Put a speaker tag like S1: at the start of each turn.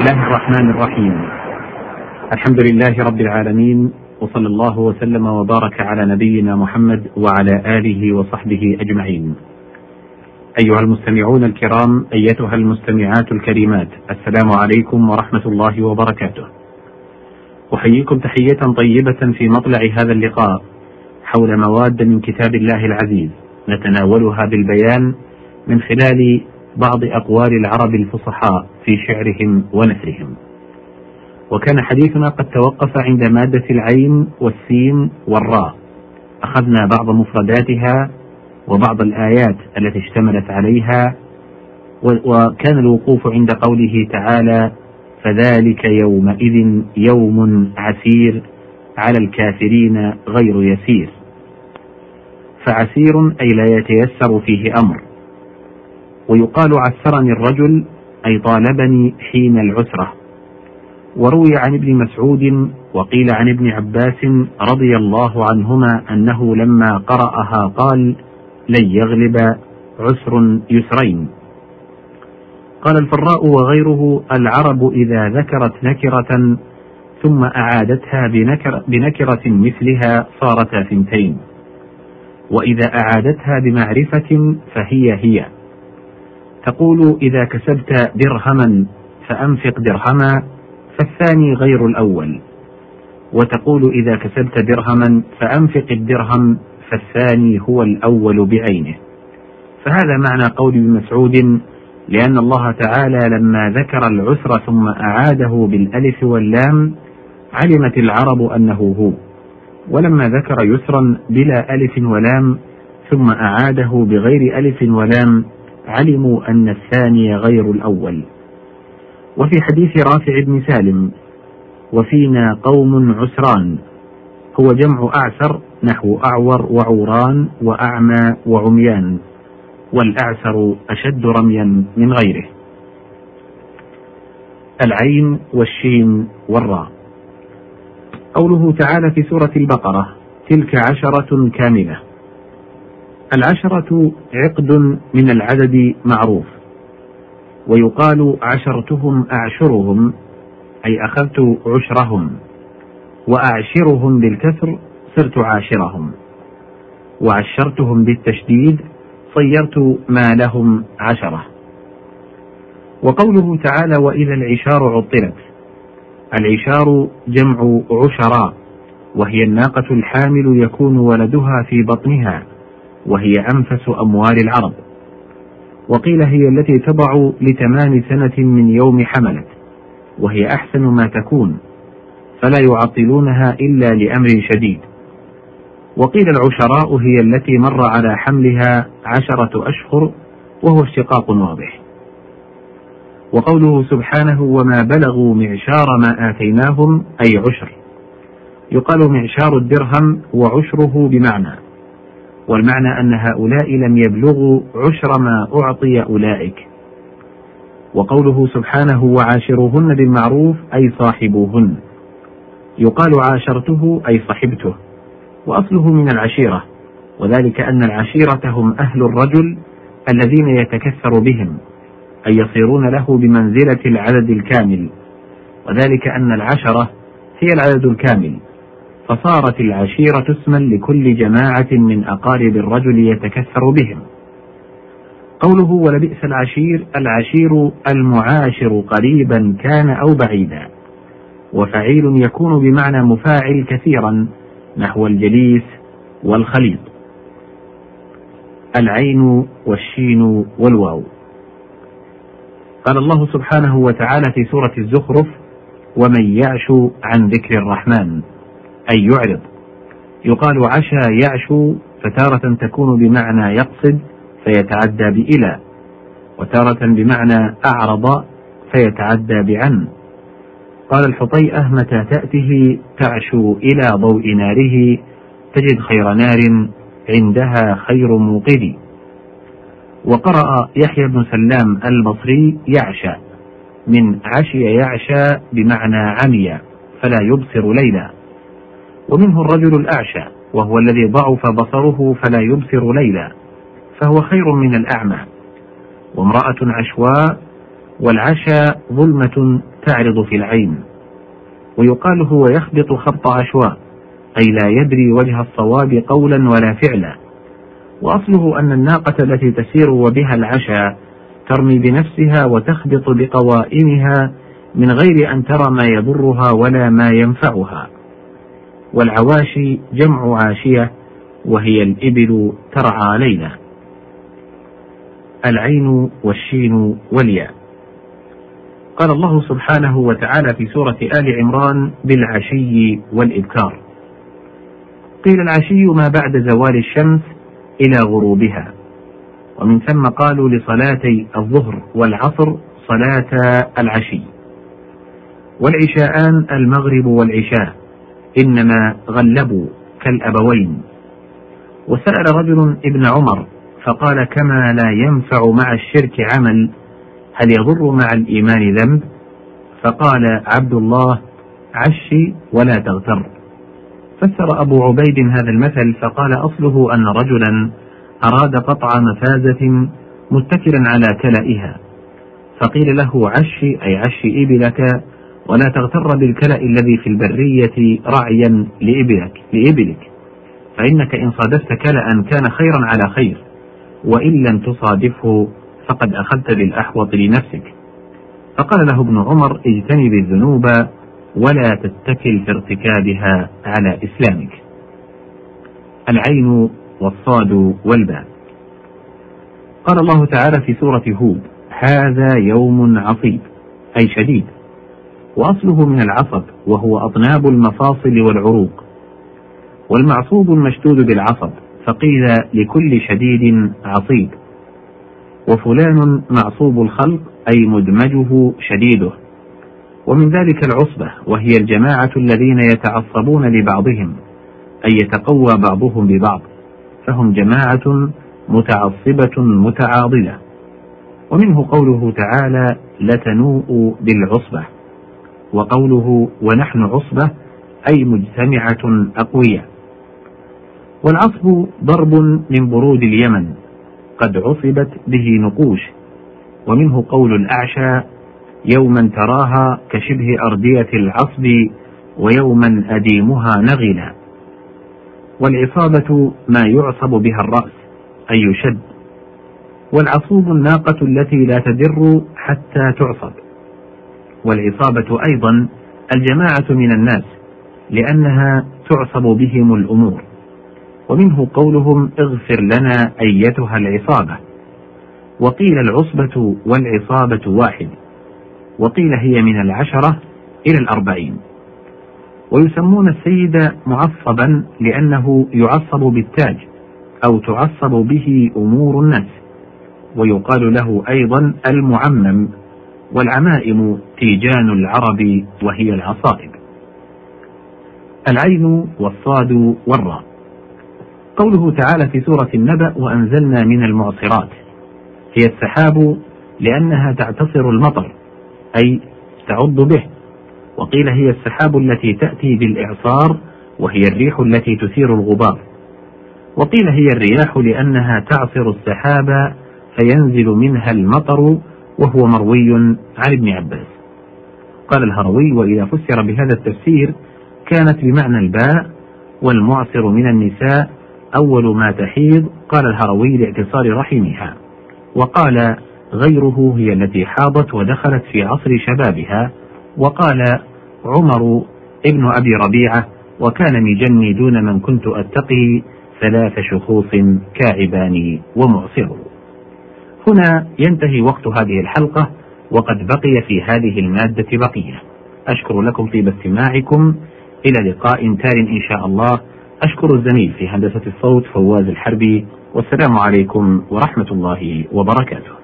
S1: الله الرحمن الرحيم. الحمد لله رب العالمين وصلى الله وسلم وبارك على نبينا محمد وعلى آله وصحبه أجمعين. أيها المستمعون الكرام أيتها المستمعات الكريمات السلام عليكم ورحمة الله وبركاته. أحييكم تحية طيبة في مطلع هذا اللقاء حول مواد من كتاب الله العزيز نتناولها بالبيان من خلال بعض أقوال العرب الفصحاء في شعرهم ونثرهم. وكان حديثنا قد توقف عند مادة العين والسين والراء. أخذنا بعض مفرداتها وبعض الآيات التي اشتملت عليها وكان الوقوف عند قوله تعالى فذلك يومئذ يوم عسير على الكافرين غير يسير فعسير أي لا يتيسر فيه أمر. ويقال عسرني الرجل أي طالبني حين العسرة. وروي عن ابن مسعود وقيل عن ابن عباس رضي الله عنهما أنه لما قرأها قال لن يغلب عسر يسرين قال الفراء وغيره العرب إذا ذكرت نكرة ثم أعادتها بنكر بنكرة مثلها صارتا ثنتين. وإذا أعادتها بمعرفة فهي هي تقول إذا كسبت درهما فأنفق درهما فالثاني غير الأول. وتقول إذا كسبت درهما فأنفق الدرهم فالثاني هو الأول بعينه. فهذا معنى قول ابن مسعود لأن الله تعالى لما ذكر العسر ثم أعاده بالألف واللام علمت العرب أنه هو. ولما ذكر يسرا بلا ألف ولام ثم أعاده بغير ألف ولام علموا أن الثاني غير الأول. وفي حديث رافع بن سالم وفينا قوم عسران. هو جمع أعسر نحو أعور وعوران وأعمى وعميان والأعسر أشد رميا من غيره. العين والشين والراء. قوله تعالى في سورة البقرة تلك عشرة كاملة. العشرة عقد من العدد معروف ويقال عشرتهم أعشرهم أي أخذت عشرهم وأعشرهم بالكسر صرت عاشرهم وعشرتهم بالتشديد صيرت ما لهم عشرة. وقوله تعالى وإذا العشار عطلت العشار جمع عشراء وهي الناقة الحامل يكون ولدها في بطنها وهي أنفس أموال العرب. وقيل هي التي تضع لتمام سنة من يوم حملت وهي أحسن ما تكون فلا يعطلونها إلا لأمر شديد. وقيل العشراء هي التي مر على حملها عشرة أشهر وهو اشتقاق واضح. وقوله سبحانه وما بلغوا معشار ما آتيناهم أي عشر. يقال معشار الدرهم وعشره بمعنى. والمعنى أن هؤلاء لم يبلغوا عشر ما أعطي أولئك. وقوله سبحانه وعاشروهن بالمعروف أي صاحبوهن. يقال عاشرته أي صحبته وأصله من العشيرة وذلك أن العشيرة هم أهل الرجل الذين يتكثر بهم أي يصيرون له بمنزلة العدد الكامل. وذلك أن العشرة هي العدد الكامل. فصارت العشيرة اسما لكل جماعة من أقارب الرجل يتكثر بهم. قوله ولبئس العشير العشير المعاشر قريبا كان أو بعيدا. وفعيل يكون بمعنى مفاعل كثيرا نحو الجليس والخليط. العين والشين والواو. قال الله سبحانه وتعالى في سورة الزخرف ومن يعش عن ذكر الرحمن أي يعرض. يقال عشى يعشو فتارة تكون بمعنى يقصد فيتعدى بإلى وتارة بمعنى أعرض فيتعدى بعن قال الحطيئة متى تأته تعشو إلى ضوء ناره تجد خير نار عندها خير موقد. وقرأ يحيى بن سلام البصري يعشى من عشي يعشى بمعنى عمي فلا يبصر ليلا ومنه الرجل الأعشى وهو الذي ضعف بصره فلا يبصر ليلا فهو خير من الأعمى. وامرأة عشواء والعشا ظلمة تعرض في العين. ويقال هو يخبط خبط عشواء أي لا يدري وجه الصواب قولا ولا فعلا. وأصله أن الناقة التي تسير وبها العشاء ترمي بنفسها وتخبط بقوائمها من غير أن ترى ما يضرها ولا ما ينفعها. والعواشي جمع عاشية وهي الإبل ترعى ليلة العين والشين والياء. قال الله سبحانه وتعالى في سورة آل عمران بالعشي والإبكار. قيل العشي ما بعد زوال الشمس إلى غروبها. ومن ثم قالوا لصلاتي الظهر والعصر صلاة العشي. والعشاءان المغرب والعشاء. إنما غلبوا كالأبوين. وسأل رجل ابن عمر فقال كما لا ينفع مع الشرك عمل هل يضر مع الإيمان ذنب؟ فقال عبد الله عشي ولا تغتر. فسر أبو عبيد هذا المثل فقال أصله أن رجلا أراد قطع مفازة متكلا على كلئها فقيل له عشي أي عشي إبلك ولا تغتر بالكلأ الذي في البرية رعيا لإبلك, لإبلك. فإنك إن صادفت كلأ كان خيرا على خير وإن لم تصادفه فقد أخذت بالأحوط لنفسك. فقال له ابن عمر اجتنب الذنوب ولا تتكل في ارتكابها على إسلامك. العين والصاد والباء. قال الله تعالى في سورة هود هذا يوم عصيب أي شديد. وأصله من العصب وهو أطناب المفاصل والعروق. والمعصوب المشدود بالعصب فقيل لكل شديد عصيب. وفلان معصوب الخلق أي مدمجه شديده. ومن ذلك العصبة وهي الجماعة الذين يتعصبون لبعضهم أي يتقوى بعضهم ببعض. فهم جماعة متعصبة متعاضدة ومنه قوله تعالى لتنوء بالعصبة. وقوله ونحن عصبة أي مجتمعة أقوياء والعصب ضرب من برود اليمن قد عصبت به نقوش. ومنه قول الأعشى يوما تراها كشبه أردية العصب ويوما أديمها نغلا. والعصابة ما يعصب بها الرأس أي يشد. والعصوب الناقة التي لا تدر حتى تعصب. والعصابة أيضا الجماعة من الناس لأنها تعصب بهم الأمور. ومنه قولهم اغفر لنا أيتها العصابة. وقيل العصبة والعصابة واحد. وقيل هي من العشرة إلى الأربعين. ويسمون السيد معصبا لأنه يعصب بالتاج أو تعصب به أمور الناس. ويقال له أيضا المعمم. والعمائم تيجان العرب وهي العصائب. العين والصاد والراء. قوله تعالى في سورة النبأ وأنزلنا من المعصرات. هي السحاب لأنها تعتصر المطر أي تعض به. وقيل هي السحاب التي تأتي بالإعصار وهي الريح التي تثير الغبار. وقيل هي الرياح لأنها تعصر السحاب فينزل منها المطر وهو مروي عن ابن عباس. قال الهروي وإذا فسر بهذا التفسير كانت بمعنى الباء والمعصر من النساء أول ما تحيض قال الهروي لاعتصار رحمها. وقال غيره هي التي حاضت ودخلت في عصر شبابها. وقال عمر ابن أبي ربيعة وكان مجني دون من كنت أتقي ثلاث شخوص كاعبان ومعصر هنا ينتهي وقت هذه الحلقة وقد بقي في هذه المادة بقية. أشكر لكم طيب استماعكم إلى لقاء تال إن شاء الله. أشكر الزميل في هندسة الصوت فواز الحربي والسلام عليكم ورحمة الله وبركاته.